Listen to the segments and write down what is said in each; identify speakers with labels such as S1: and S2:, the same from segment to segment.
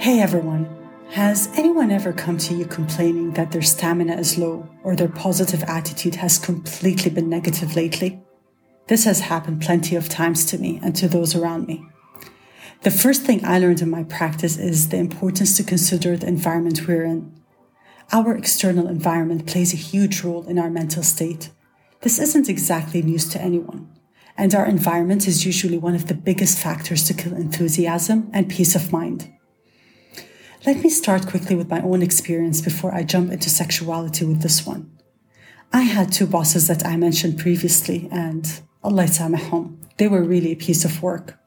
S1: Hey everyone. Has anyone ever come to you complaining that their stamina is low or their positive attitude has completely been negative lately? This has happened plenty of times to me and to those around me. The first thing I learned in my practice is the importance to consider the environment we're in. Our external environment plays a huge role in our mental state. This isn't exactly news to anyone, and our environment is usually one of the biggest factors to kill enthusiasm and peace of mind. Let me start quickly with my own experience before I jump into sexuality with this one. I had two bosses that I mentioned previously, and Allah يسامحهم, they were really a piece of work.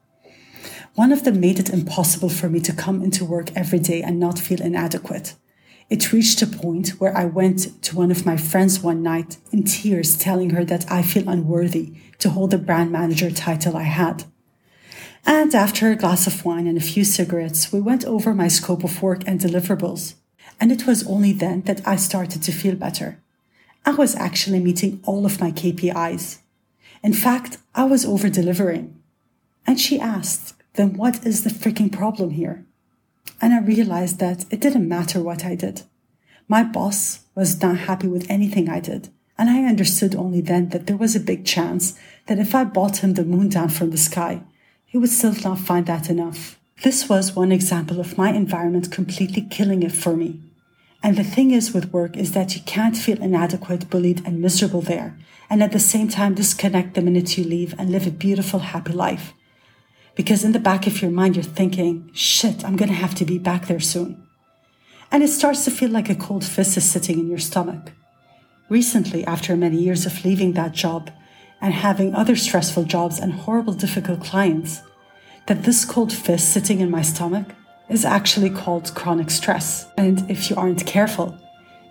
S1: One of them made it impossible for me to come into work every day and not feel inadequate. It reached a point where I went to one of my friends one night in tears telling her that I feel unworthy to hold the brand manager title I had. And after a glass of wine and a few cigarettes, we went over my scope of work and deliverables. And it was only then that I started to feel better. I was actually meeting all of my KPIs. In fact, I was over delivering. And she asked, then what is the freaking problem here? And I realized that it didn't matter what I did. My boss was not happy with anything I did. And I understood only then that there was a big chance that if I bought him the moon down from the sky, he would still not find that enough. This was one example of my environment completely killing it for me. And the thing is with work is that you can't feel inadequate, bullied, and miserable there, and at the same time disconnect the minute you leave and live a beautiful, happy life. Because in the back of your mind, you're thinking, shit, I'm gonna have to be back there soon. And it starts to feel like a cold fist is sitting in your stomach. Recently, after many years of leaving that job and having other stressful jobs and horrible, difficult clients, that this cold fist sitting in my stomach is actually called chronic stress. And if you aren't careful,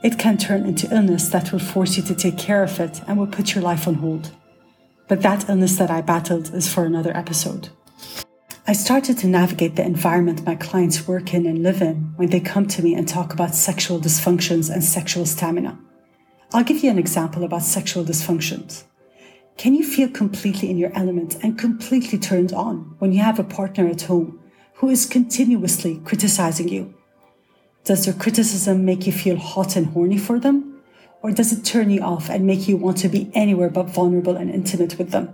S1: it can turn into illness that will force you to take care of it and will put your life on hold. But that illness that I battled is for another episode. I started to navigate the environment my clients work in and live in when they come to me and talk about sexual dysfunctions and sexual stamina. I'll give you an example about sexual dysfunctions. Can you feel completely in your element and completely turned on when you have a partner at home who is continuously criticizing you? Does their criticism make you feel hot and horny for them? Or does it turn you off and make you want to be anywhere but vulnerable and intimate with them?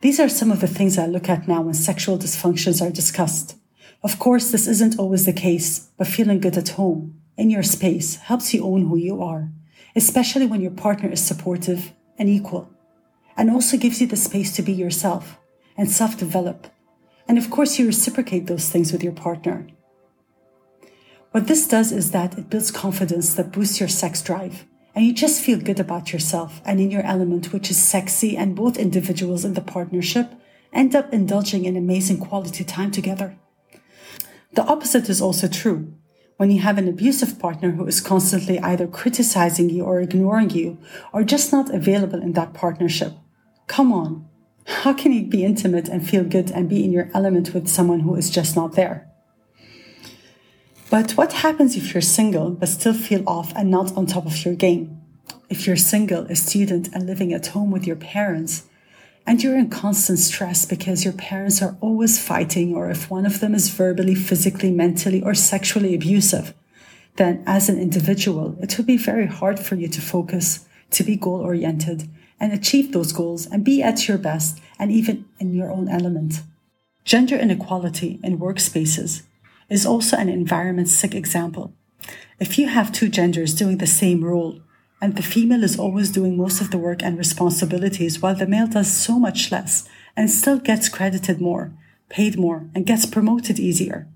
S1: These are some of the things I look at now when sexual dysfunctions are discussed. Of course, this isn't always the case, but feeling good at home, in your space, helps you own who you are, especially when your partner is supportive and equal, and also gives you the space to be yourself and self develop. And of course, you reciprocate those things with your partner. What this does is that it builds confidence that boosts your sex drive, and you just feel good about yourself and in your element, which is sexy, and both individuals in the partnership end up indulging in amazing quality time together. The opposite is also true when you have an abusive partner who is constantly either criticizing you or ignoring you or just not available in that partnership. Come on. How can you be intimate and feel good and be in your element with someone who is just not there? But what happens if you're single but still feel off and not on top of your game? If you're single, a student, and living at home with your parents, and you're in constant stress because your parents are always fighting, or if one of them is verbally, physically, mentally, or sexually abusive, then as an individual, it will be very hard for you to focus, to be goal oriented, and achieve those goals and be at your best and even in your own element. Gender inequality in workspaces is also an environment sick example. If you have two genders doing the same role, and the female is always doing most of the work and responsibilities while the male does so much less and still gets credited more, paid more, and gets promoted easier.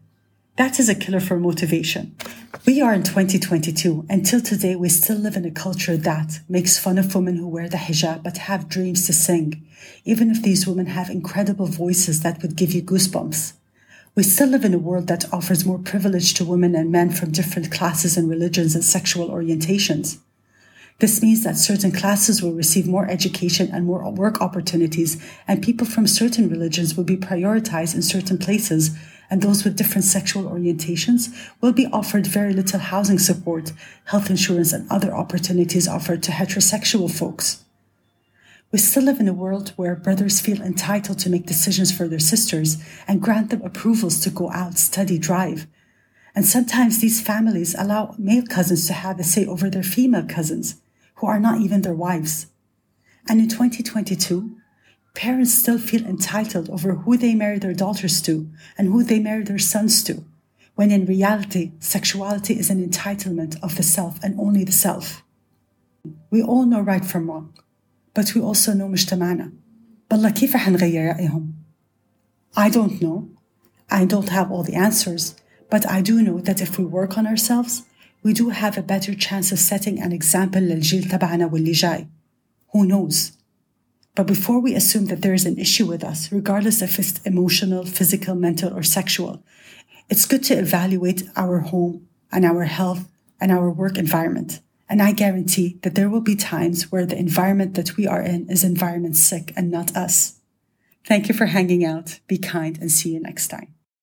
S1: That is a killer for motivation. We are in 2022. and till today, we still live in a culture that makes fun of women who wear the hijab but have dreams to sing, even if these women have incredible voices that would give you goosebumps. We still live in a world that offers more privilege to women and men from different classes and religions and sexual orientations. This means that certain classes will receive more education and more work opportunities, and people from certain religions will be prioritized in certain places, and those with different sexual orientations will be offered very little housing support, health insurance, and other opportunities offered to heterosexual folks. We still live in a world where brothers feel entitled to make decisions for their sisters and grant them approvals to go out, study, drive. And sometimes these families allow male cousins to have a say over their female cousins, who are not even their wives. And in 2022, parents still feel entitled over who they marry their daughters to and who they marry their sons to, when in reality, sexuality is an entitlement of the self and only the self. We all know right from wrong but we also know مجتمعنا بالله كيف حنغير رأيهم I don't know I don't have all the answers but I do know that if we work on ourselves we do have a better chance of setting an example للجيل تبعنا واللي جاي who knows But before we assume that there is an issue with us regardless if it's emotional physical mental or sexual it's good to evaluate our home and our health and our work environment and I guarantee that there will be times where the environment that we are in is environment sick and not us. Thank you for hanging out. Be kind and see you next time.